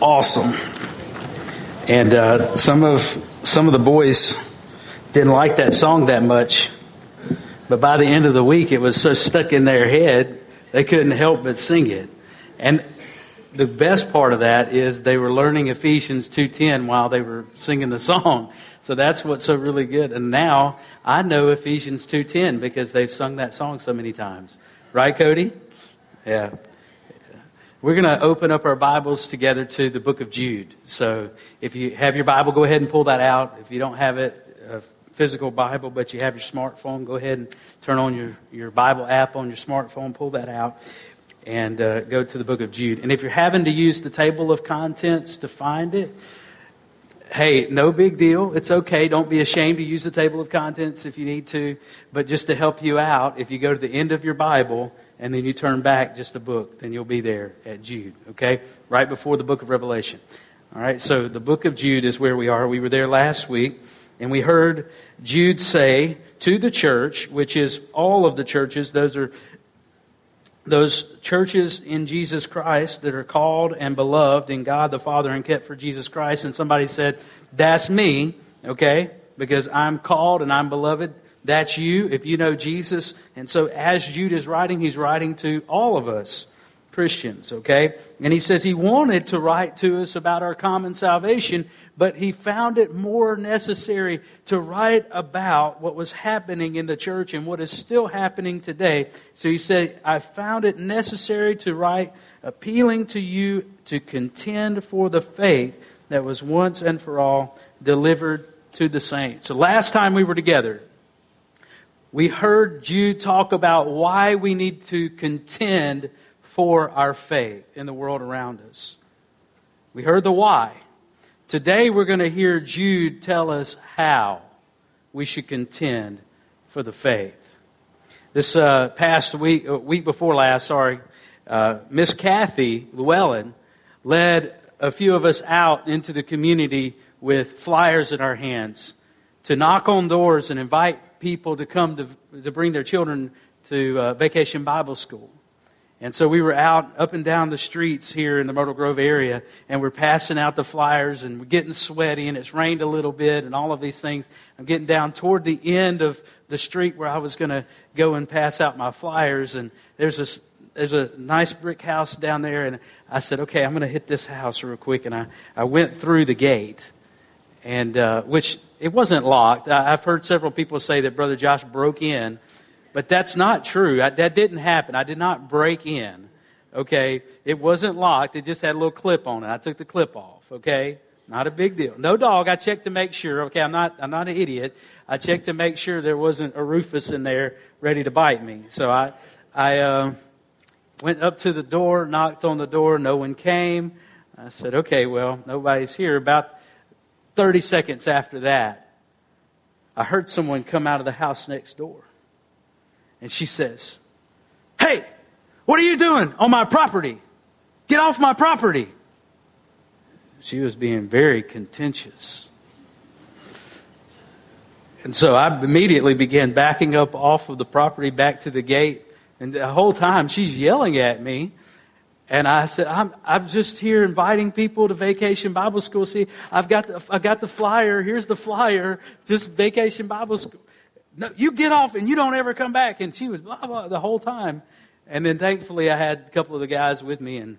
awesome. And uh, some of some of the boys didn't like that song that much, but by the end of the week, it was so stuck in their head they couldn't help but sing it. And the best part of that is they were learning Ephesians 2:10 while they were singing the song. So that's what's so really good. And now I know Ephesians 2:10 because they've sung that song so many times. Right, Cody? Yeah. We're going to open up our Bibles together to the book of Jude. So if you have your Bible, go ahead and pull that out. If you don't have it, a physical Bible, but you have your smartphone, go ahead and turn on your, your Bible app on your smartphone, pull that out, and uh, go to the book of Jude. And if you're having to use the table of contents to find it, hey, no big deal. It's okay. Don't be ashamed to use the table of contents if you need to. But just to help you out, if you go to the end of your Bible, and then you turn back just a book, then you'll be there at Jude, okay? Right before the book of Revelation. All right, so the book of Jude is where we are. We were there last week, and we heard Jude say to the church, which is all of the churches, those are those churches in Jesus Christ that are called and beloved in God the Father and kept for Jesus Christ. And somebody said, That's me, okay? Because I'm called and I'm beloved that's you if you know Jesus. And so, as Jude is writing, he's writing to all of us Christians, okay? And he says he wanted to write to us about our common salvation, but he found it more necessary to write about what was happening in the church and what is still happening today. So he said, I found it necessary to write appealing to you to contend for the faith that was once and for all delivered to the saints. So last time we were together, we heard Jude talk about why we need to contend for our faith in the world around us. We heard the why. Today we're going to hear Jude tell us how we should contend for the faith. This uh, past week, uh, week before last, sorry, uh, Miss Kathy Llewellyn led a few of us out into the community with flyers in our hands to knock on doors and invite people to come to, to bring their children to uh, vacation Bible school. And so we were out up and down the streets here in the Myrtle Grove area, and we're passing out the flyers, and we're getting sweaty, and it's rained a little bit, and all of these things. I'm getting down toward the end of the street where I was going to go and pass out my flyers, and there's a there's a nice brick house down there, and I said, okay, I'm going to hit this house real quick, and I, I went through the gate, and uh, which it wasn't locked. I've heard several people say that Brother Josh broke in, but that's not true. I, that didn't happen. I did not break in. Okay, it wasn't locked. It just had a little clip on it. I took the clip off. Okay, not a big deal. No dog. I checked to make sure. Okay, I'm not. I'm not an idiot. I checked to make sure there wasn't a Rufus in there ready to bite me. So I, I uh, went up to the door, knocked on the door. No one came. I said, "Okay, well, nobody's here." About 30 seconds after that, I heard someone come out of the house next door. And she says, Hey, what are you doing on my property? Get off my property. She was being very contentious. And so I immediately began backing up off of the property back to the gate. And the whole time she's yelling at me. And I said, I'm, I'm just here inviting people to Vacation Bible School. See, I've got, the, I've got the flyer. Here's the flyer. Just Vacation Bible School. No, you get off and you don't ever come back. And she was blah, blah, the whole time. And then thankfully I had a couple of the guys with me and,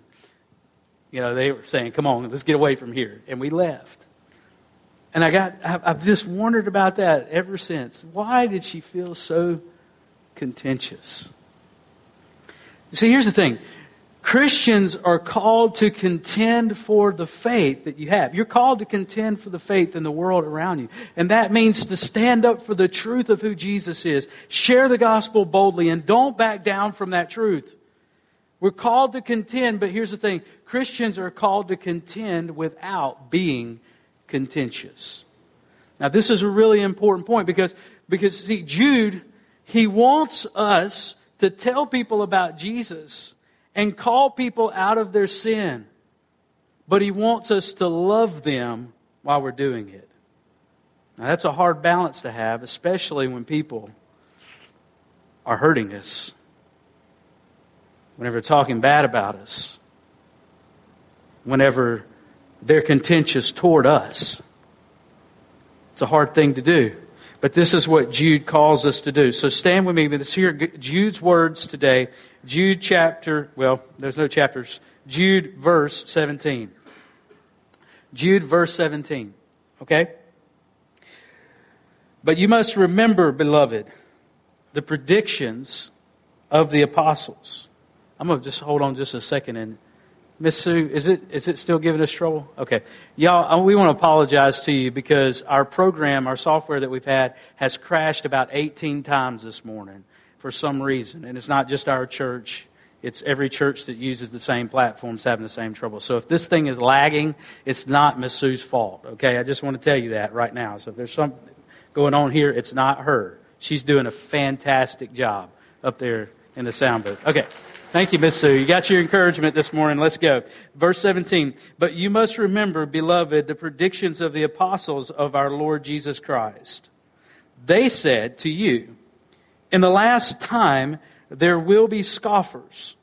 you know, they were saying, come on, let's get away from here. And we left. And I got, I've just wondered about that ever since. Why did she feel so contentious? See, here's the thing. Christians are called to contend for the faith that you have. You're called to contend for the faith in the world around you. And that means to stand up for the truth of who Jesus is. Share the gospel boldly and don't back down from that truth. We're called to contend, but here's the thing Christians are called to contend without being contentious. Now, this is a really important point because, because see, Jude, he wants us to tell people about Jesus and call people out of their sin. But He wants us to love them while we're doing it. Now, that's a hard balance to have, especially when people are hurting us, whenever they're talking bad about us, whenever they're contentious toward us. It's a hard thing to do. But this is what Jude calls us to do. So stand with me. Let's hear Jude's words today. Jude chapter, well, there's no chapters. Jude verse 17. Jude verse 17. Okay? But you must remember, beloved, the predictions of the apostles. I'm going to just hold on just a second and Miss Sue, is it is it still giving us trouble? Okay, y'all, we want to apologize to you because our program, our software that we've had, has crashed about 18 times this morning for some reason, and it's not just our church. It's every church that uses the same platforms having the same trouble. So if this thing is lagging, it's not Miss Sue's fault. Okay, I just want to tell you that right now. So if there's something going on here, it's not her. She's doing a fantastic job up there in the sound booth. Okay. Thank you, Miss Sue. You got your encouragement this morning. Let's go. Verse 17. But you must remember, beloved, the predictions of the apostles of our Lord Jesus Christ. They said to you, In the last time there will be scoffers,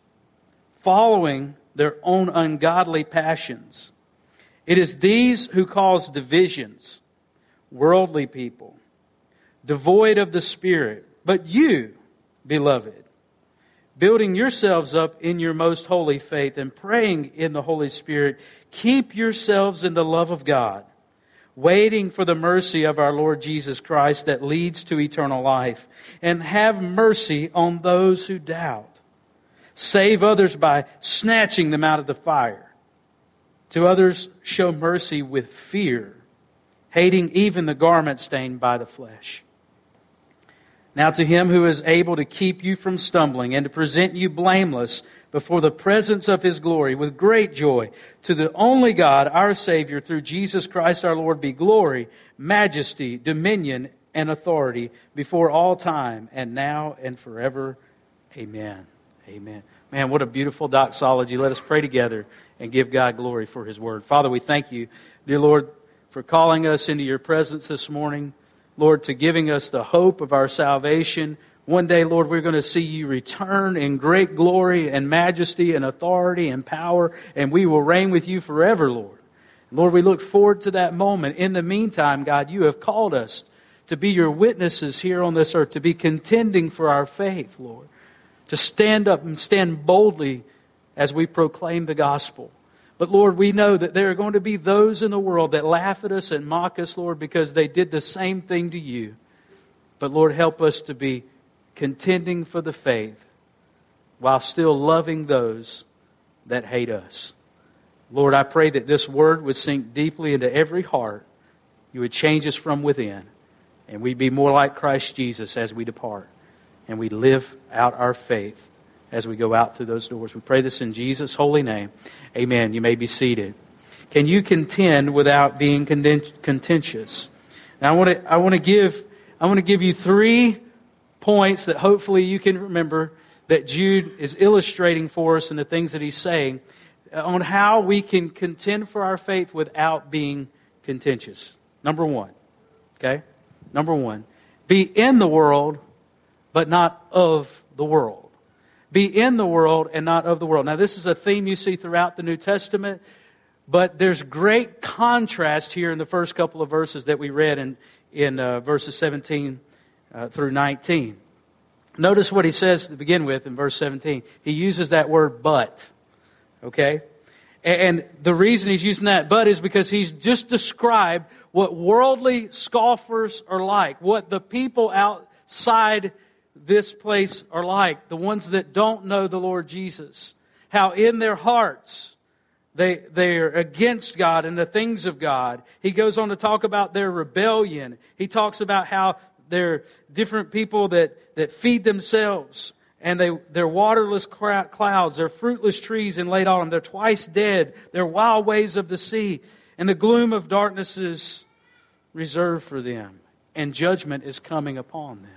following their own ungodly passions. It is these who cause divisions, worldly people, devoid of the Spirit. But you, beloved, building yourselves up in your most holy faith and praying in the Holy Spirit, keep yourselves in the love of God, waiting for the mercy of our Lord Jesus Christ that leads to eternal life, and have mercy on those who doubt. Save others by snatching them out of the fire. To others, show mercy with fear, hating even the garment stained by the flesh. Now, to him who is able to keep you from stumbling and to present you blameless before the presence of his glory with great joy, to the only God, our Savior, through Jesus Christ our Lord, be glory, majesty, dominion, and authority before all time, and now and forever. Amen. Amen. Man, what a beautiful doxology. Let us pray together and give God glory for his word. Father, we thank you, dear Lord, for calling us into your presence this morning. Lord, to giving us the hope of our salvation. One day, Lord, we're going to see you return in great glory and majesty and authority and power, and we will reign with you forever, Lord. Lord, we look forward to that moment. In the meantime, God, you have called us to be your witnesses here on this earth, to be contending for our faith, Lord, to stand up and stand boldly as we proclaim the gospel. But Lord, we know that there are going to be those in the world that laugh at us and mock us, Lord, because they did the same thing to you. But Lord, help us to be contending for the faith while still loving those that hate us. Lord, I pray that this word would sink deeply into every heart. You would change us from within, and we'd be more like Christ Jesus as we depart, and we live out our faith as we go out through those doors. We pray this in Jesus' holy name. Amen. You may be seated. Can you contend without being contentious? Now, I want to, I want to give, I want to give you three points that hopefully you can remember that Jude is illustrating for us in the things that he's saying uh, on how we can contend for our faith without being contentious. Number one, okay? Number one, be in the world, but not of the world. Be in the world and not of the world. Now, this is a theme you see throughout the New Testament, but there's great contrast here in the first couple of verses that we read in, in uh, verses 17 uh, through 19. Notice what he says to begin with in verse 17. He uses that word but. Okay? And the reason he's using that but is because he's just described what worldly scoffers are like, what the people outside this place are like, the ones that don't know the Lord Jesus. How in their hearts they, they're against God and the things of God. He goes on to talk about their rebellion. He talks about how they're different people that, that feed themselves and they, they're waterless clouds, they're fruitless trees in late autumn, they're twice dead, they're wild waves of the sea, and the gloom of darkness is reserved for them, and judgment is coming upon them.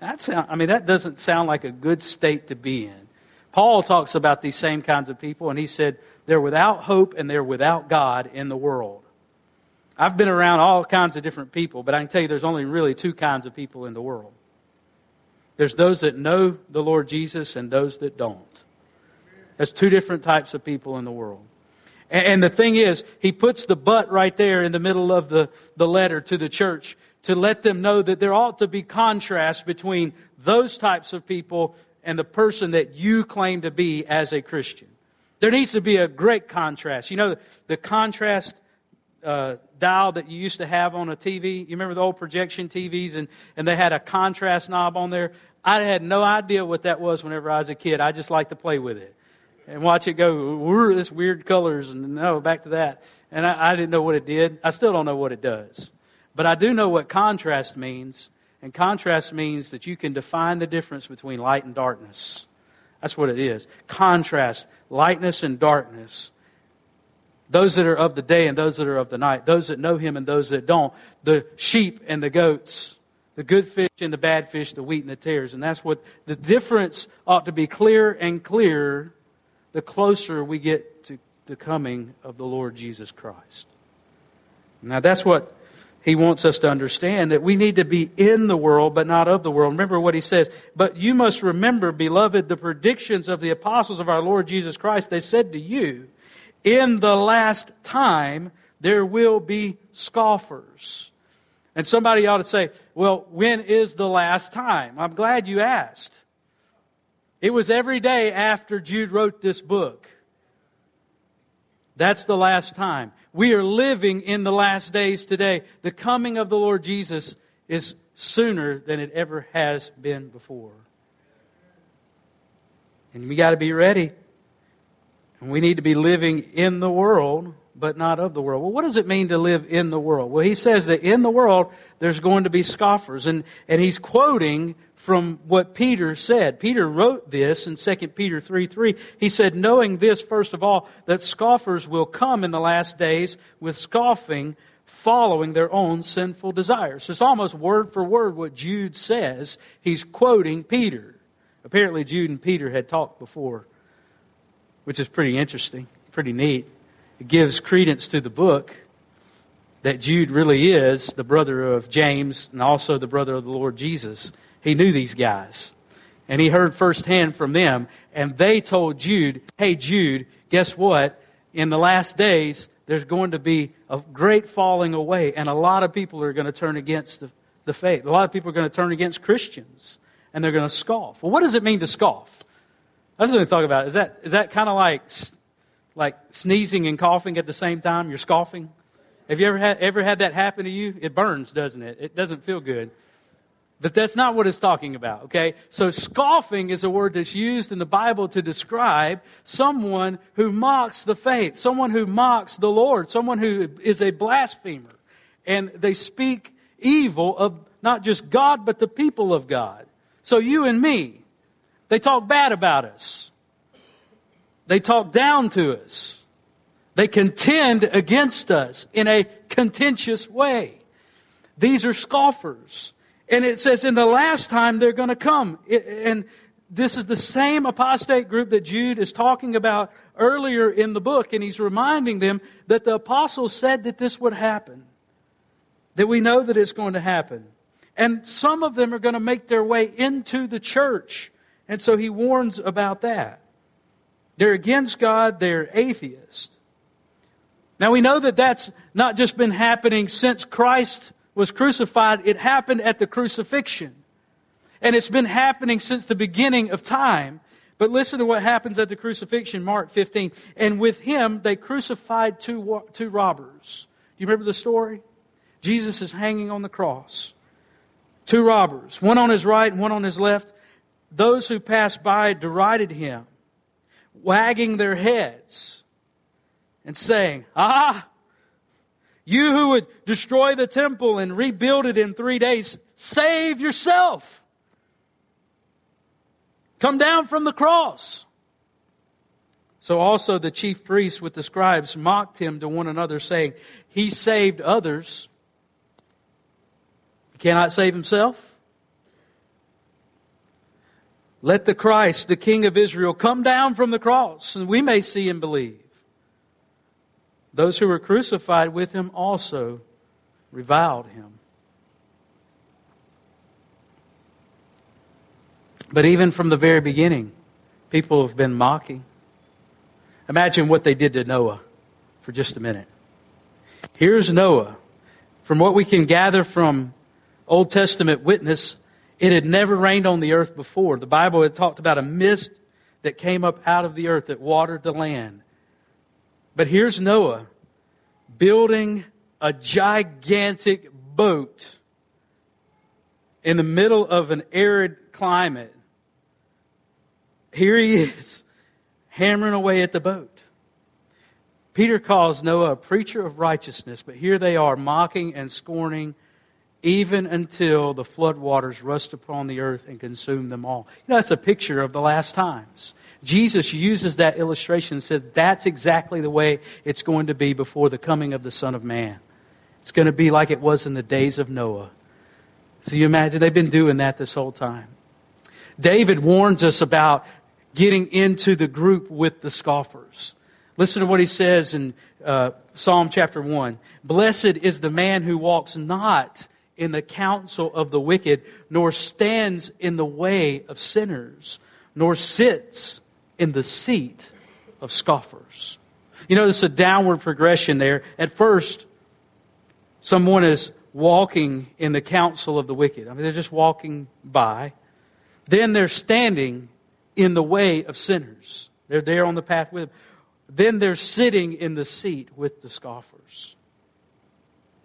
That sound, I mean, that doesn't sound like a good state to be in. Paul talks about these same kinds of people, and he said they're without hope and they're without God in the world. I've been around all kinds of different people, but I can tell you there's only really two kinds of people in the world. There's those that know the Lord Jesus and those that don't. There's two different types of people in the world. And the thing is, he puts the but right there in the middle of the, the letter to the church to let them know that there ought to be contrast between those types of people and the person that you claim to be as a Christian. There needs to be a great contrast. You know, the contrast uh, dial that you used to have on a TV? You remember the old projection TVs and, and they had a contrast knob on there? I had no idea what that was whenever I was a kid. I just liked to play with it and watch it go, this weird colors, and no, back to that. And I, I didn't know what it did. I still don't know what it does. But I do know what contrast means. And contrast means that you can define the difference between light and darkness. That's what it is. Contrast, lightness and darkness. Those that are of the day and those that are of the night. Those that know him and those that don't. The sheep and the goats. The good fish and the bad fish, the wheat and the tares. And that's what the difference ought to be clear and clear the closer we get to the coming of the Lord Jesus Christ. Now, that's what he wants us to understand that we need to be in the world, but not of the world. Remember what he says. But you must remember, beloved, the predictions of the apostles of our Lord Jesus Christ. They said to you, In the last time, there will be scoffers. And somebody ought to say, Well, when is the last time? I'm glad you asked. It was every day after Jude wrote this book. That's the last time. We are living in the last days today. The coming of the Lord Jesus is sooner than it ever has been before. And we got to be ready. And we need to be living in the world, but not of the world. Well, what does it mean to live in the world? Well, he says that in the world there's going to be scoffers. And, and he's quoting from what Peter said. Peter wrote this in 2 Peter 3 3. He said, Knowing this, first of all, that scoffers will come in the last days with scoffing, following their own sinful desires. So it's almost word for word what Jude says. He's quoting Peter. Apparently, Jude and Peter had talked before, which is pretty interesting, pretty neat. It gives credence to the book that Jude really is the brother of James and also the brother of the Lord Jesus. He knew these guys. And he heard firsthand from them. And they told Jude, hey, Jude, guess what? In the last days, there's going to be a great falling away. And a lot of people are going to turn against the, the faith. A lot of people are going to turn against Christians. And they're going to scoff. Well, what does it mean to scoff? Was going to talk about. Is that, is that kind of like, like sneezing and coughing at the same time? You're scoffing? Have you ever had, ever had that happen to you? It burns, doesn't it? It doesn't feel good. But that's not what it's talking about, okay? So scoffing is a word that's used in the Bible to describe someone who mocks the faith, someone who mocks the Lord, someone who is a blasphemer. And they speak evil of not just God, but the people of God. So you and me, they talk bad about us. They talk down to us. They contend against us in a contentious way. These are scoffers. And it says, in the last time they're going to come. And this is the same apostate group that Jude is talking about earlier in the book. And he's reminding them that the apostles said that this would happen. That we know that it's going to happen. And some of them are going to make their way into the church. And so he warns about that. They're against God, they're atheists. Now we know that that's not just been happening since Christ was crucified, it happened at the crucifixion. And it's been happening since the beginning of time. But listen to what happens at the crucifixion, Mark 15. And with him, they crucified two, two robbers. Do you remember the story? Jesus is hanging on the cross. Two robbers, one on his right and one on his left. Those who passed by derided him, wagging their heads and saying, Ah, you who would destroy the temple and rebuild it in three days, save yourself. Come down from the cross. So also the chief priests with the scribes mocked him to one another, saying, He saved others. He cannot save himself. Let the Christ, the King of Israel, come down from the cross, and we may see and believe. Those who were crucified with him also reviled him. But even from the very beginning, people have been mocking. Imagine what they did to Noah. for just a minute. Here's Noah. From what we can gather from Old Testament witness, it had never rained on the earth before. The Bible had talked about a mist that came up out of the earth that watered the land. But here's Noah building a gigantic boat in the middle of an arid climate. Here he is, hammering away at the boat. Peter calls Noah a preacher of righteousness, but here they are mocking and scorning even until the floodwaters rust upon the earth and consume them all. You know, that's a picture of the last times. Jesus uses that illustration and says that's exactly the way it's going to be before the coming of the Son of Man. It's going to be like it was in the days of Noah. So you imagine they've been doing that this whole time. David warns us about getting into the group with the scoffers. Listen to what he says in uh, Psalm chapter 1. Blessed is the man who walks not in the counsel of the wicked, nor stands in the way of sinners, nor sits in the seat of scoffers. You notice a downward progression there. At first, someone is walking in the counsel of the wicked. I mean, they're just walking by. Then they're standing in the way of sinners. They're there on the path with them then they're sitting in the seat with the scoffers.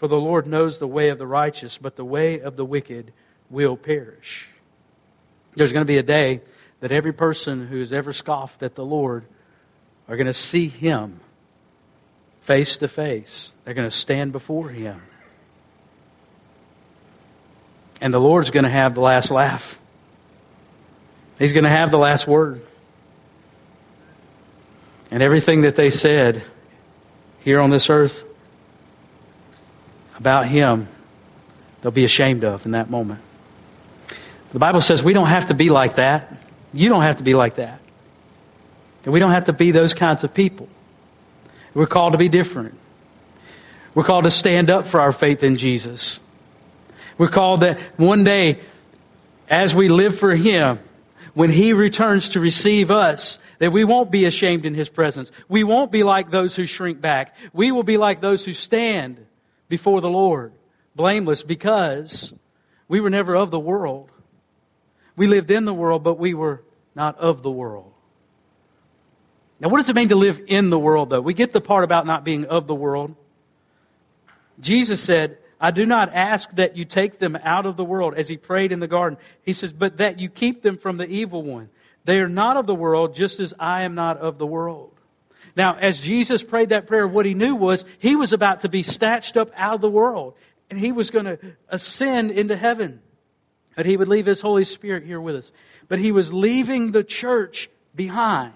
For the Lord knows the way of the righteous, but the way of the wicked will perish. There's going to be a day that every person who has ever scoffed at the Lord are going to see Him face to face. They're going to stand before Him. And the Lord's going to have the last laugh. He's going to have the last word. And everything that they said here on this earth about him, they'll be ashamed of in that moment. The Bible says we don't have to be like that. You don't have to be like that. And we don't have to be those kinds of people. We're called to be different. We're called to stand up for our faith in Jesus. We're called that one day, as we live for Him, when He returns to receive us, that we won't be ashamed in His presence. We won't be like those who shrink back. We will be like those who stand before the Lord, blameless, because we were never of the world. We lived in the world, but we were not of the world. Now, what does it mean to live in the world, though? We get the part about not being of the world. Jesus said, I do not ask that you take them out of the world, as he prayed in the garden. He says, but that you keep them from the evil one. They are not of the world, just as I am not of the world. Now, as Jesus prayed that prayer, what he knew was he was about to be snatched up out of the world, and he was going to ascend into heaven. But he would leave his Holy Spirit here with us. But he was leaving the church behind.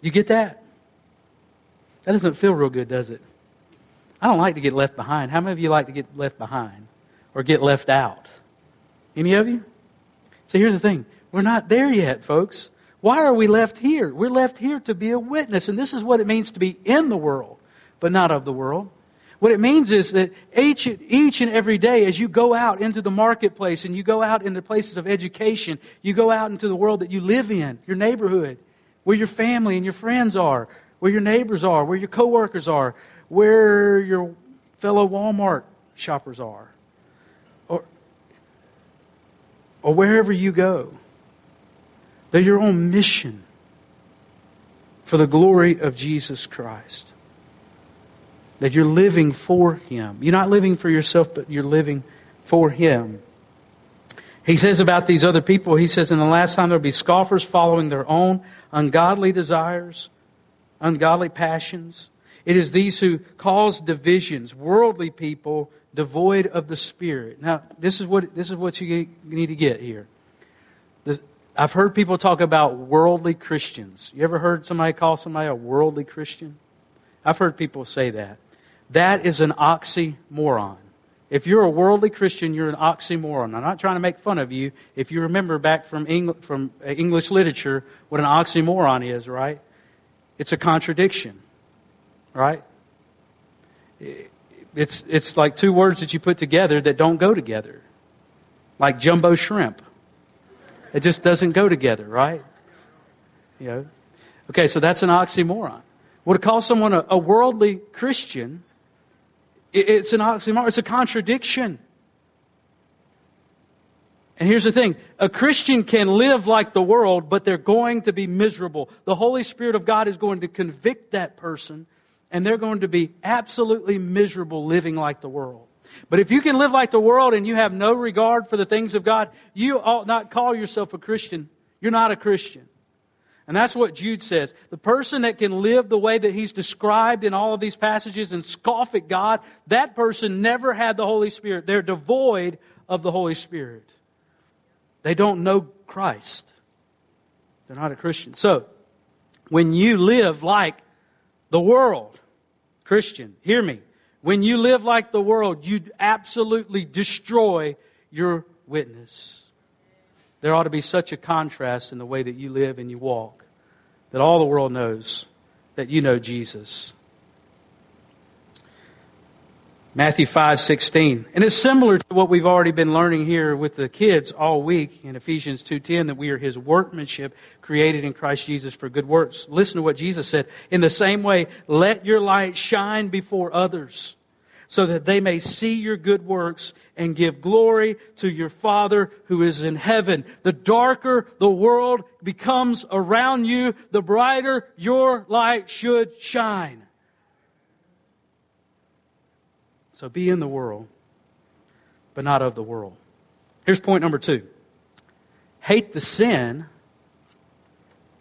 You get that? That doesn't feel real good, does it? I don't like to get left behind. How many of you like to get left behind or get left out? Any of you? So here's the thing we're not there yet, folks. Why are we left here? We're left here to be a witness, and this is what it means to be in the world, but not of the world. What it means is that each, each and every day, as you go out into the marketplace and you go out into places of education, you go out into the world that you live in, your neighborhood, where your family and your friends are, where your neighbors are, where your coworkers are, where your fellow Walmart shoppers are or wherever you go. They're your own mission for the glory of Jesus Christ. That you're living for Him. You're not living for yourself, but you're living for Him. He says about these other people, he says, in the last time there'll be scoffers following their own ungodly desires, ungodly passions. It is these who cause divisions, worldly people devoid of the Spirit. Now, this is what, this is what you need to get here. This, I've heard people talk about worldly Christians. You ever heard somebody call somebody a worldly Christian? I've heard people say that. That is an oxymoron. If you're a worldly Christian, you're an oxymoron. I'm not trying to make fun of you. If you remember back from, Eng- from uh, English literature what an oxymoron is, right? It's a contradiction, right? It's, it's like two words that you put together that don't go together, like jumbo shrimp. It just doesn't go together, right? You know? Okay, so that's an oxymoron. Well, to call someone a, a worldly Christian, it, it's an oxymoron, it's a contradiction. And here's the thing a Christian can live like the world, but they're going to be miserable. The Holy Spirit of God is going to convict that person and they're going to be absolutely miserable living like the world. But if you can live like the world and you have no regard for the things of God, you ought not call yourself a Christian. You're not a Christian. And that's what Jude says. The person that can live the way that he's described in all of these passages and scoff at God, that person never had the Holy Spirit. They're devoid of the Holy Spirit. They don't know Christ. They're not a Christian. So, when you live like the world, Christian, hear me. When you live like the world, you absolutely destroy your witness. There ought to be such a contrast in the way that you live and you walk that all the world knows that you know Jesus. Matthew 5 16. And it's similar to what we've already been learning here with the kids all week in Ephesians 2.10 that we are his workmanship created in Christ Jesus for good works. Listen to what Jesus said. In the same way, let your light shine before others so that they may see your good works and give glory to your Father who is in heaven. The darker the world becomes around you, the brighter your light should shine. So be in the world, but not of the world. Here's point number two hate the sin,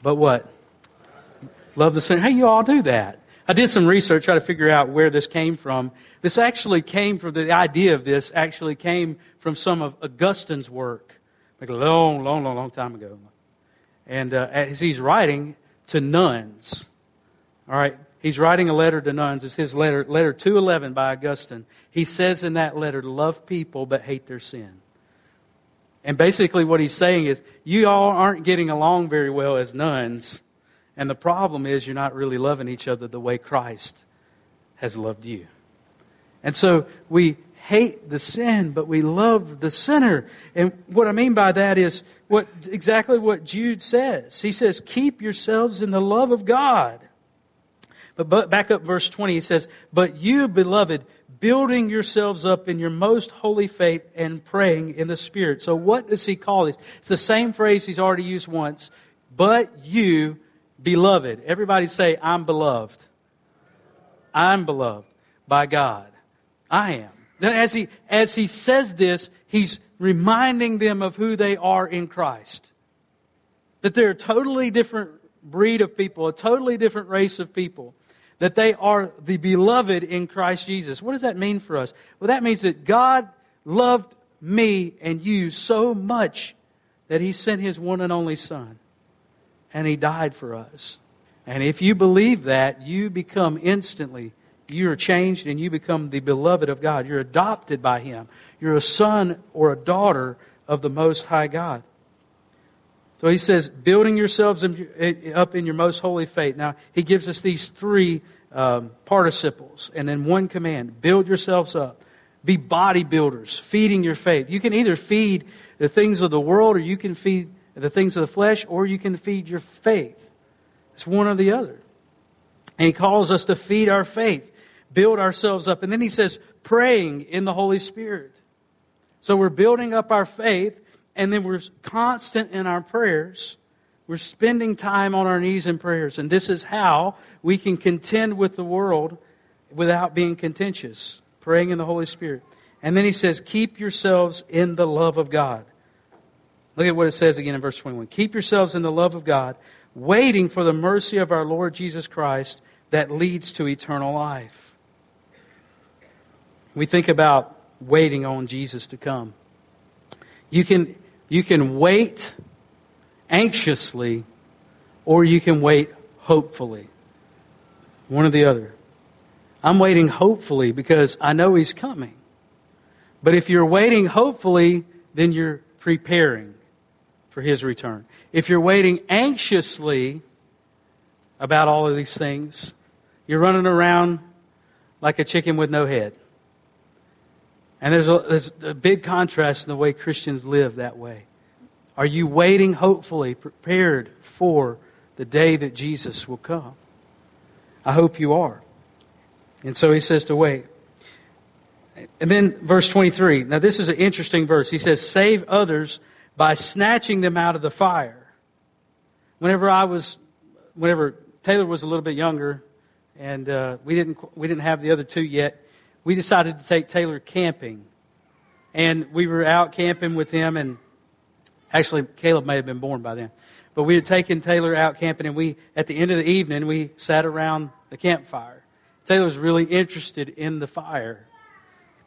but what? Love the sin. Hey, you all do that. I did some research, try to figure out where this came from. This actually came from the idea of this actually came from some of Augustine's work, like a long, long, long, long time ago. And uh, as he's writing to nuns, all right, He's writing a letter to nuns. It's his letter, letter 211 by Augustine. He says in that letter love people but hate their sin. And basically, what he's saying is, you all aren't getting along very well as nuns. And the problem is, you're not really loving each other the way Christ has loved you. And so we hate the sin, but we love the sinner. And what I mean by that is what, exactly what Jude says. He says, Keep yourselves in the love of God. But, back up verse 20, he says, But you, beloved, building yourselves up in your most holy faith and praying in the Spirit. So what does he call this? It's the same phrase he's already used once. But you, beloved. Everybody say, I'm beloved. I'm beloved by God. I am. As he, as he says this, he's reminding them of who they are in Christ. That they're a totally different breed of people, a totally different race of people that they are the beloved in Christ Jesus. What does that mean for us? Well, that means that God loved me and you so much that He sent His one and only Son, and He died for us. And if you believe that, you become instantly, you are changed and you become the beloved of God. You're adopted by Him. You're a son or a daughter of the Most High God. So he says, building yourselves up in your most holy faith. Now, he gives us these three um, participles and then one command build yourselves up. Be bodybuilders, feeding your faith. You can either feed the things of the world or you can feed the things of the flesh or you can feed your faith. It's one or the other. And he calls us to feed our faith, build ourselves up. And then he says, praying in the Holy Spirit. So we're building up our faith and then we're constant in our prayers. We're spending time on our knees in prayers. And this is how we can contend with the world without being contentious, praying in the Holy Spirit. And then he says, Keep yourselves in the love of God. Look at what it says again in verse 21. Keep yourselves in the love of God, waiting for the mercy of our Lord Jesus Christ that leads to eternal life. We think about waiting on Jesus to come. You can you can wait anxiously or you can wait hopefully. One or the other. I'm waiting hopefully because I know He's coming. But if you're waiting hopefully, then you're preparing for His return. If you're waiting anxiously about all of these things, you're running around like a chicken with no head. And there's a, there's a big contrast in the way Christians live that way. Are you waiting hopefully, prepared for the day that Jesus will come? I hope you are. And so he says to wait. And then verse 23. Now, this is an interesting verse. He says, Save others by snatching them out of the fire. Whenever I was, whenever Taylor was a little bit younger, and uh, we, didn't, we didn't have the other two yet, we decided to take Taylor camping. And we were out camping with him, and actually, Caleb may have been born by then. But we had taken Taylor out camping, and we, at the end of the evening, we sat around the campfire. Taylor was really interested in the fire,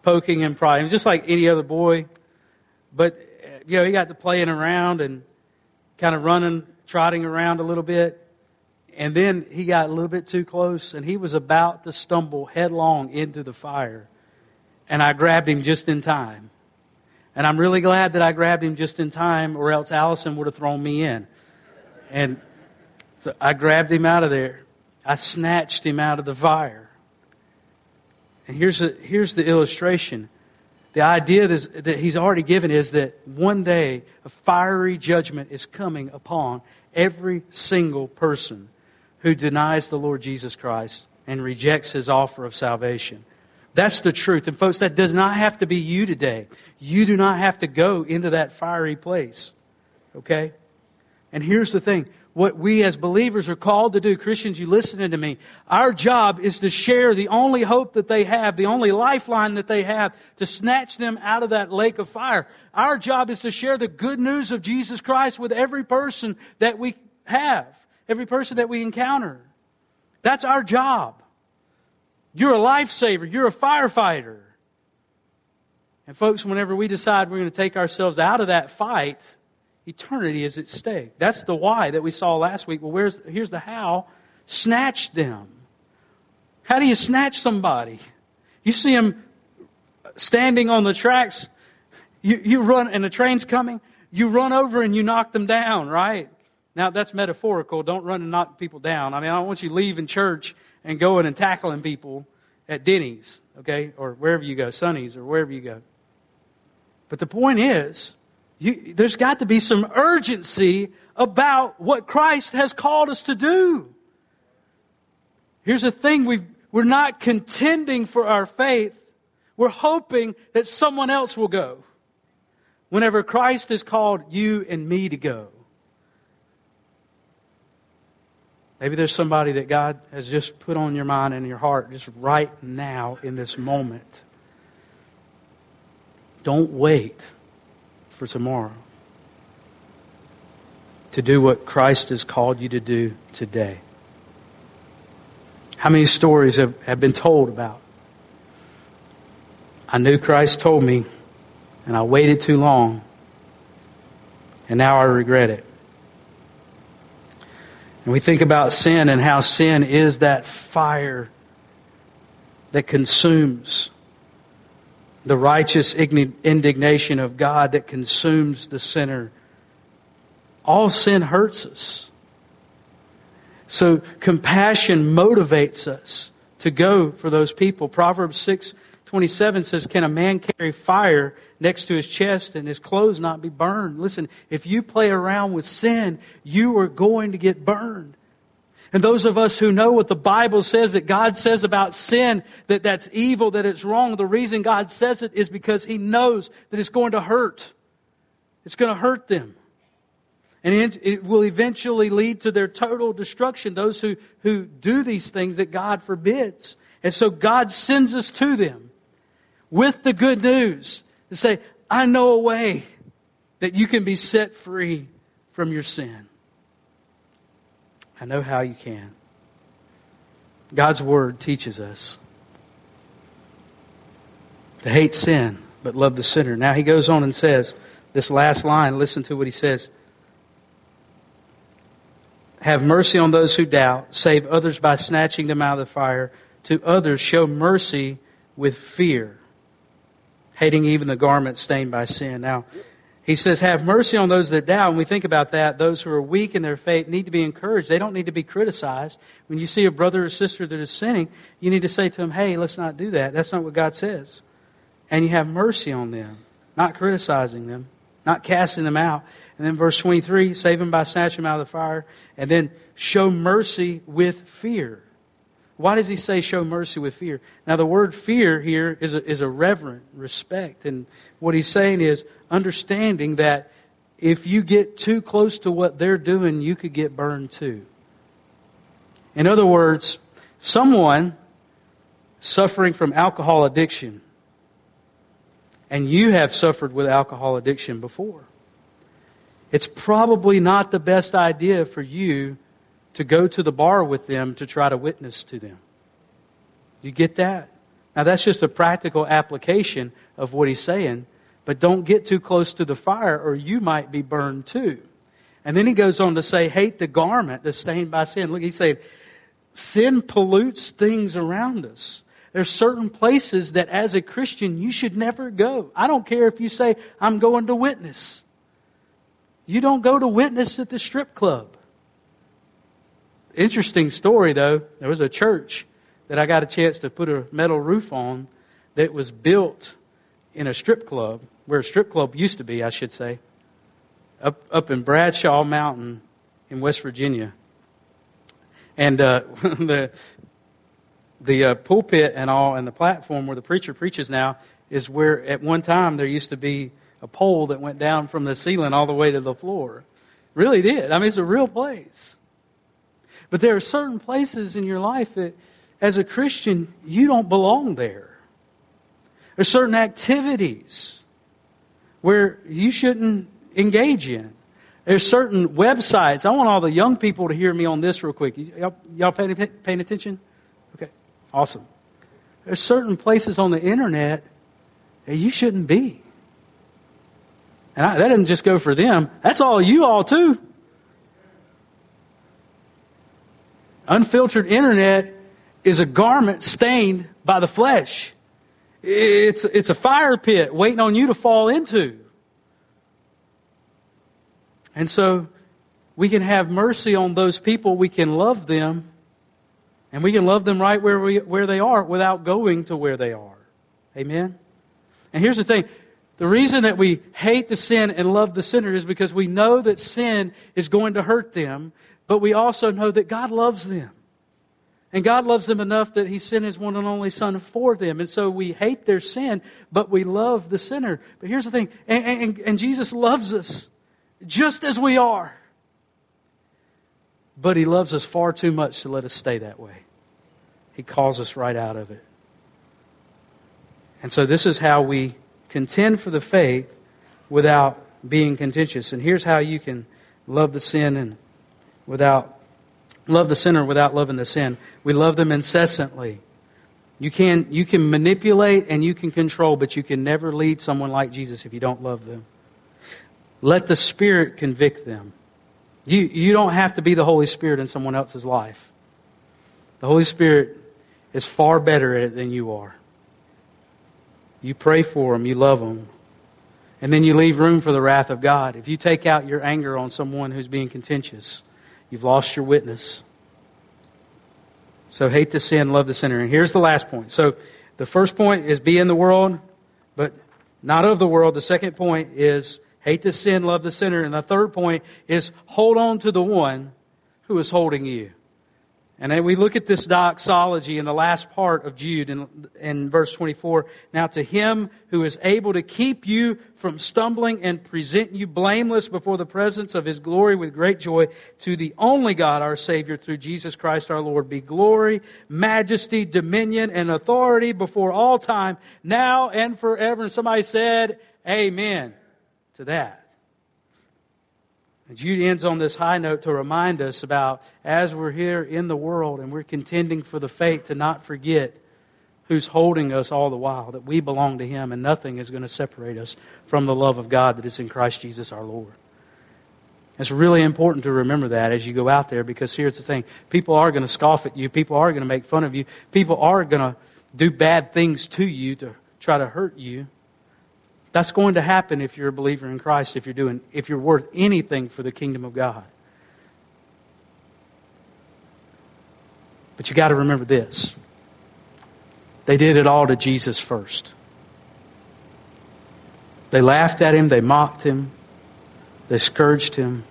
poking and prying. Just like any other boy. But, uh, you know, he got to playing around and kind of running, trotting around a little bit. And then he got a little bit too close and he was about to stumble headlong into the fire. And I grabbed him just in time. And I'm really glad that I grabbed him just in time, or else Allison would have thrown me in. And so I grabbed him out of there. I snatched him out of the fire. And here's, here's the illustration. The idea that he's already given is that one day a fiery judgment is coming upon every single person who denies the Lord Jesus Christ and rejects his offer of salvation. That's the truth. And folks, that does not have to be you today. You do not have to go into that fiery place. Okay? And here's the thing what we as believers are called to do, Christians, you listening to me, our job is to share the only hope that they have, the only lifeline that they have, to snatch them out of that lake of fire. Our job is to share the good news of Jesus Christ with every person that we have every person that we encounter. That's our job. You're a lifesaver, you're a firefighter. And, folks, whenever we decide we're going to take ourselves out of that fight, eternity is at stake. That's the why that we saw last week. Well, where's, here's the how snatch them. How do you snatch somebody? You see them standing on the tracks, you, you run, and the train's coming, you run over and you knock them down, right? Now, that's metaphorical. Don't run and knock people down. I mean, I don't want you leaving church and going and tackling people at Denny's, okay, or wherever you go, Sonny's, or wherever you go. But the point is, you, there's got to be some urgency about what Christ has called us to do. Here's the thing we we're not contending for our faith, we're hoping that someone else will go whenever Christ has called you and me to go. Maybe there's somebody that God has just put on your mind and your heart just right now in this moment. Don't wait for tomorrow to do what Christ has called you to do today. How many stories have, have been told about? I knew Christ told me, and I waited too long, and now I regret it. We think about sin and how sin is that fire that consumes the righteous indignation of God that consumes the sinner. All sin hurts us. So compassion motivates us to go for those people. Proverbs 6 27 says, Can a man carry fire next to his chest and his clothes not be burned? Listen, if you play around with sin, you are going to get burned. And those of us who know what the Bible says that God says about sin, that that's evil, that it's wrong, the reason God says it is because He knows that it's going to hurt. It's going to hurt them. And it will eventually lead to their total destruction, those who, who do these things that God forbids. And so God sends us to them with the good news to say, I know a way that you can be set free from your sin. I know how you can. God's Word teaches us to hate sin, but love the sinner. Now he goes on and says, this last line, listen to what he says. Have mercy on those who doubt, save others by snatching them out of the fire to others, show mercy with fear, hating even the garment stained by sin. Now, he says, Have mercy on those that doubt. When we think about that, those who are weak in their faith need to be encouraged. They don't need to be criticized. When you see a brother or sister that is sinning, you need to say to them, Hey, let's not do that. That's not what God says. And you have mercy on them, not criticizing them, not casting them out. And then verse 23 save them by snatching them out of the fire. And then show mercy with fear. Why does he say show mercy with fear? Now, the word fear here is a, is a reverent respect. And what he's saying is understanding that if you get too close to what they're doing, you could get burned too. In other words, someone suffering from alcohol addiction, and you have suffered with alcohol addiction before, it's probably not the best idea for you to go to the bar with them to try to witness to them. You get that? Now, that's just a practical application of what he's saying, but don't get too close to the fire or you might be burned too. And then he goes on to say, hate the garment that's stained by sin. Look, he said, sin pollutes things around us. There's certain places that as a Christian you should never go. I don't care if you say, I'm going to witness. You don't go to witness at the strip club. Interesting story, though. There was a church that I got a chance to put a metal roof on that was built in a strip club, where a strip club used to be, I should say, up, up in Bradshaw Mountain in West Virginia. And uh, the, the uh, pulpit and all, and the platform where the preacher preaches now, is where at one time there used to be a pole that went down from the ceiling all the way to the floor. Really did. I mean, it's a real place. But there are certain places in your life that, as a Christian, you don't belong there. There's certain activities where you shouldn't engage in. There's certain websites. I want all the young people to hear me on this real quick. Y'all, y'all paying, paying attention? Okay, awesome. There's certain places on the internet that you shouldn't be. And I, that doesn't just go for them. That's all you all too. Unfiltered internet is a garment stained by the flesh. It's, it's a fire pit waiting on you to fall into. And so we can have mercy on those people. We can love them. And we can love them right where, we, where they are without going to where they are. Amen? And here's the thing the reason that we hate the sin and love the sinner is because we know that sin is going to hurt them but we also know that God loves them. And God loves them enough that He sent His one and only Son for them. And so we hate their sin, but we love the sinner. But here's the thing, and, and, and Jesus loves us just as we are. But He loves us far too much to let us stay that way. He calls us right out of it. And so this is how we contend for the faith without being contentious. And here's how you can love the sin and without love the sinner without loving the sin. We love them incessantly. You can, you can manipulate and you can control, but you can never lead someone like Jesus if you don't love them. Let the Spirit convict them. You, you don't have to be the Holy Spirit in someone else's life. The Holy Spirit is far better at it than you are. You pray for them, you love them, and then you leave room for the wrath of God. If you take out your anger on someone who's being contentious, You've lost your witness. So hate the sin, love the sinner. And here's the last point. So the first point is be in the world, but not of the world. The second point is hate the sin, love the sinner. And the third point is hold on to the one who is holding you. And we look at this doxology in the last part of Jude in, in verse 24. Now to him who is able to keep you from stumbling and present you blameless before the presence of his glory with great joy, to the only God our Savior through Jesus Christ our Lord, be glory, majesty, dominion, and authority before all time, now and forever. And somebody said, Amen to that. And Jude ends on this high note to remind us about as we're here in the world and we're contending for the faith to not forget who's holding us all the while, that we belong to Him and nothing is going to separate us from the love of God that is in Christ Jesus our Lord. It's really important to remember that as you go out there because here's the thing people are going to scoff at you, people are going to make fun of you, people are going to do bad things to you to try to hurt you. That's going to happen if you're a believer in Christ, if you're doing if you're worth anything for the kingdom of God. But you got to remember this. They did it all to Jesus first. They laughed at him, they mocked him, they scourged him,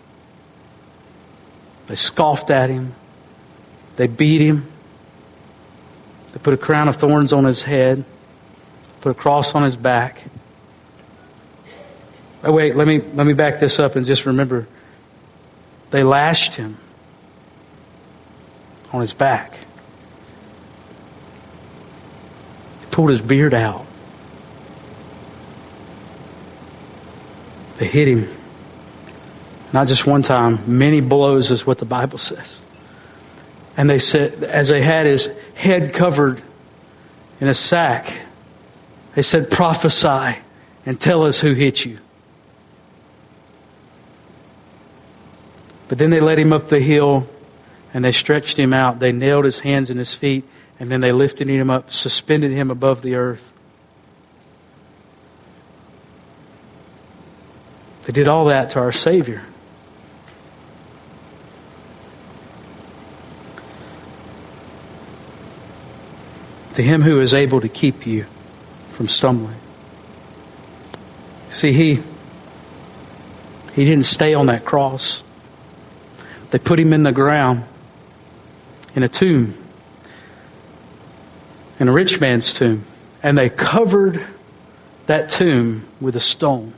they scoffed at him, they beat him, they put a crown of thorns on his head, put a cross on his back. Oh, wait, let me, let me back this up and just remember they lashed him on his back. He pulled his beard out. They hit him. Not just one time, many blows is what the Bible says. And they said, as they had his head covered in a sack, they said, prophesy and tell us who hit you. But then they led him up the hill and they stretched him out. They nailed his hands and his feet, and then they lifted him up, suspended him above the earth. They did all that to our Savior. To him who is able to keep you from stumbling. See, he, he didn't stay on that cross. They put him in the ground in a tomb, in a rich man's tomb, and they covered that tomb with a stone.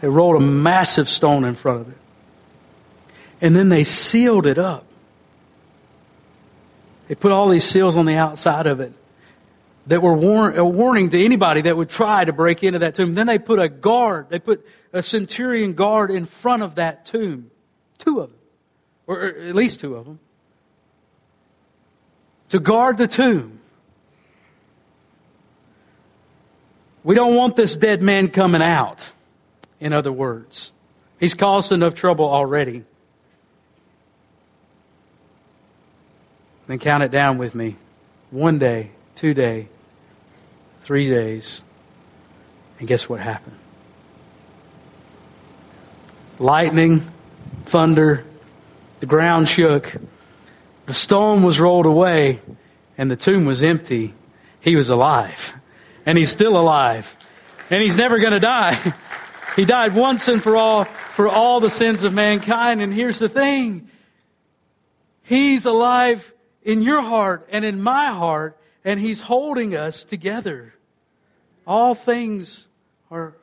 They rolled a massive stone in front of it. And then they sealed it up. They put all these seals on the outside of it that were war- a warning to anybody that would try to break into that tomb. Then they put a guard, they put a centurion guard in front of that tomb. Two of them, or at least two of them to guard the tomb. We don't want this dead man coming out, in other words. He's caused enough trouble already. Then count it down with me. One day, two day, three days. And guess what happened? Lightning, thunder, the ground shook. The stone was rolled away and the tomb was empty. He was alive. And he's still alive. And he's never going to die. He died once and for all for all the sins of mankind. And here's the thing He's alive in your heart and in my heart, and He's holding us together. All things are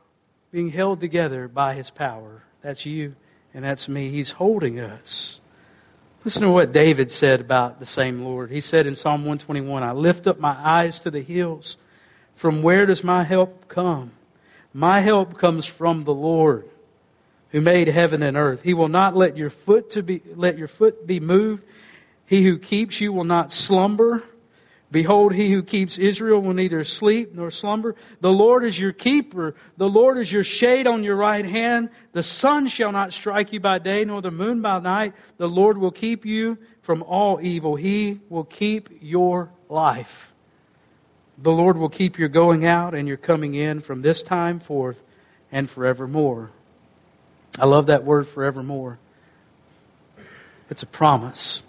being held together by His power. That's you and that's me. He's holding us. Listen to what David said about the same Lord. He said in Psalm 121 I lift up my eyes to the hills. From where does my help come? My help comes from the Lord who made heaven and earth. He will not let your foot to be let your foot be moved. He who keeps you will not slumber. Behold, he who keeps Israel will neither sleep nor slumber. The Lord is your keeper. The Lord is your shade on your right hand. The sun shall not strike you by day, nor the moon by night. The Lord will keep you from all evil. He will keep your life. The Lord will keep your going out and your coming in from this time forth and forevermore. I love that word forevermore. It's a promise.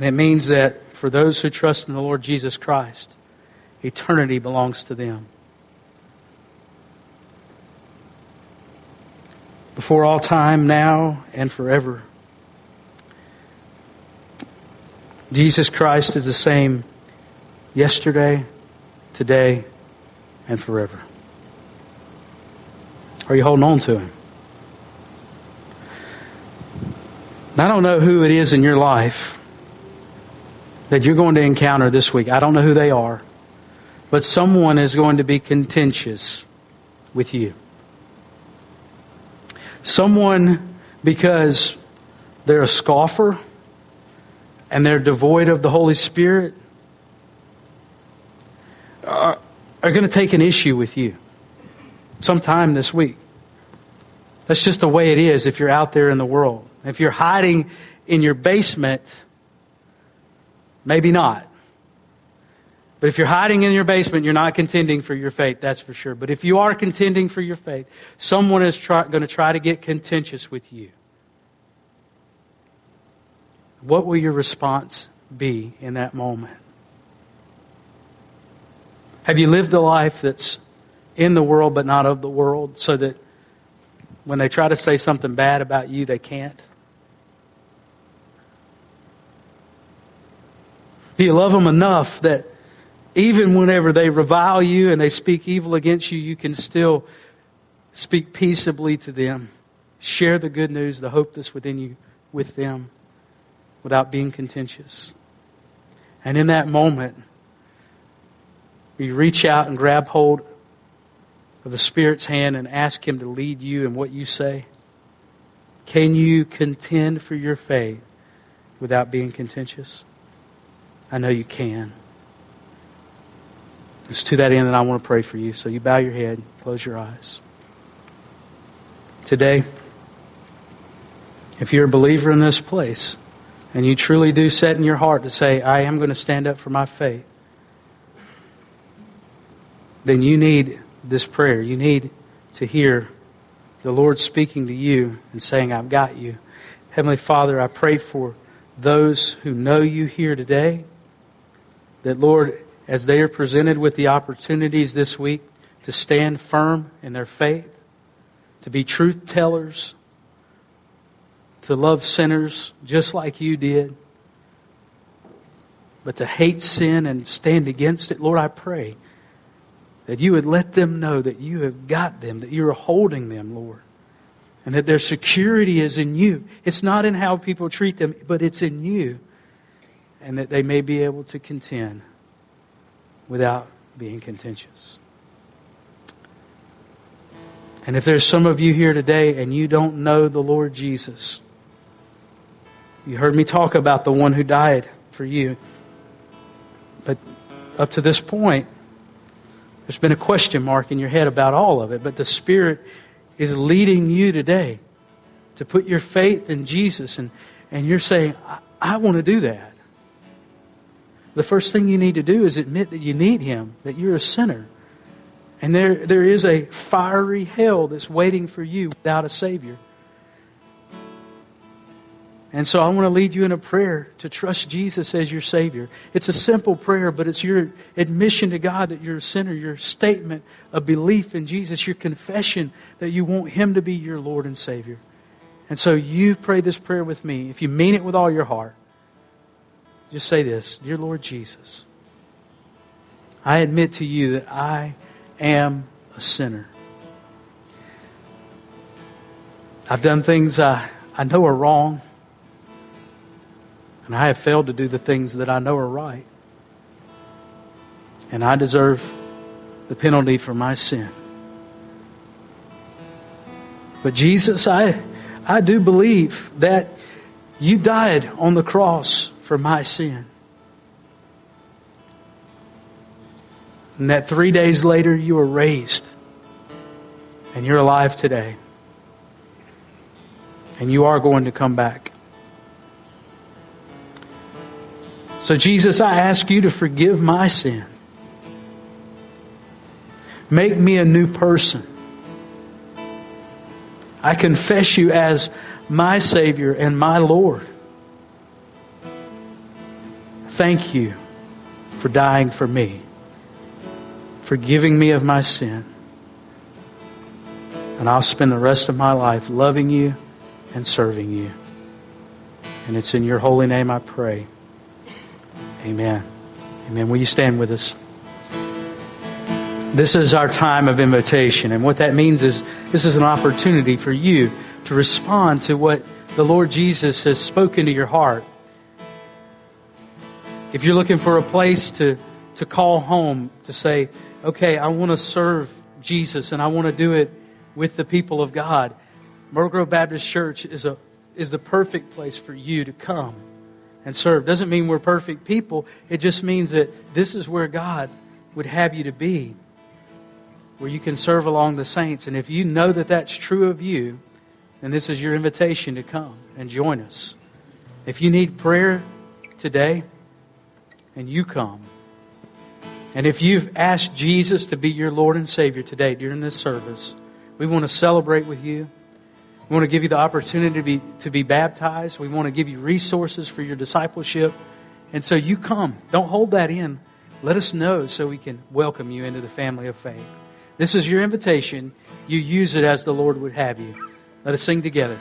And it means that for those who trust in the Lord Jesus Christ, eternity belongs to them. Before all time, now, and forever. Jesus Christ is the same yesterday, today, and forever. Are you holding on to Him? I don't know who it is in your life that you're going to encounter this week. I don't know who they are, but someone is going to be contentious with you. Someone, because they're a scoffer and they're devoid of the Holy Spirit, are, are going to take an issue with you sometime this week. That's just the way it is if you're out there in the world. If you're hiding in your basement, maybe not. But if you're hiding in your basement, you're not contending for your faith, that's for sure. But if you are contending for your faith, someone is try, going to try to get contentious with you. What will your response be in that moment? Have you lived a life that's in the world but not of the world so that when they try to say something bad about you, they can't? Do you love them enough that even whenever they revile you and they speak evil against you, you can still speak peaceably to them. Share the good news, the hope that's within you with them without being contentious. And in that moment, you reach out and grab hold of the Spirit's hand and ask Him to lead you in what you say. Can you contend for your faith without being contentious? I know you can. It's to that end that I want to pray for you. So you bow your head, close your eyes. Today, if you're a believer in this place and you truly do set in your heart to say, I am going to stand up for my faith, then you need this prayer. You need to hear the Lord speaking to you and saying, I've got you. Heavenly Father, I pray for those who know you here today, that, Lord, as they are presented with the opportunities this week to stand firm in their faith, to be truth tellers, to love sinners just like you did, but to hate sin and stand against it, Lord, I pray that you would let them know that you have got them, that you're holding them, Lord, and that their security is in you. It's not in how people treat them, but it's in you, and that they may be able to contend without being contentious. And if there's some of you here today and you don't know the Lord Jesus, you heard me talk about the one who died for you. But up to this point, there's been a question mark in your head about all of it. But the Spirit is leading you today to put your faith in Jesus. And, and you're saying, I, I want to do that the first thing you need to do is admit that you need Him, that you're a sinner. And there, there is a fiery hell that's waiting for you without a Savior. And so I want to lead you in a prayer to trust Jesus as your Savior. It's a simple prayer, but it's your admission to God that you're a sinner, your statement of belief in Jesus, your confession that you want Him to be your Lord and Savior. And so you pray this prayer with me. If you mean it with all your heart, just say this Dear Lord Jesus, I admit to you that I am a sinner. I've done things I, I know are wrong, and I have failed to do the things that I know are right. And I deserve the penalty for my sin. But Jesus, I, I do believe that you died on the cross for my sin. And that three days later you were raised and you're alive today. And you are going to come back. So, Jesus, I ask you to forgive my sin. Make me a new person. I confess you as my Savior and my Lord thank you for dying for me, forgiving me of my sin. And I'll spend the rest of my life loving you and serving you. And it's in your holy name I pray. Amen. Amen. Will you stand with us? This is our time of invitation. And what that means is this is an opportunity for you to respond to what the Lord Jesus has spoken to your heart if you're looking for a place to, to call home, to say, okay, I want to serve Jesus and I want to do it with the people of God, Myrtle Grove Baptist Church is, a, is the perfect place for you to come and serve. Doesn't mean we're perfect people, it just means that this is where God would have you to be, where you can serve along the saints. And if you know that that's true of you, then this is your invitation to come and join us. If you need prayer today, and you come, and if you've asked Jesus to be your Lord and Savior today during this service, we want to celebrate with you. We want to give you the opportunity to be, to be baptized. We want to give you resources for your discipleship. And so you come. Don't hold that in. Let us know so we can welcome you into the family of faith. This is your invitation. You use it as the Lord would have you. Let us sing together.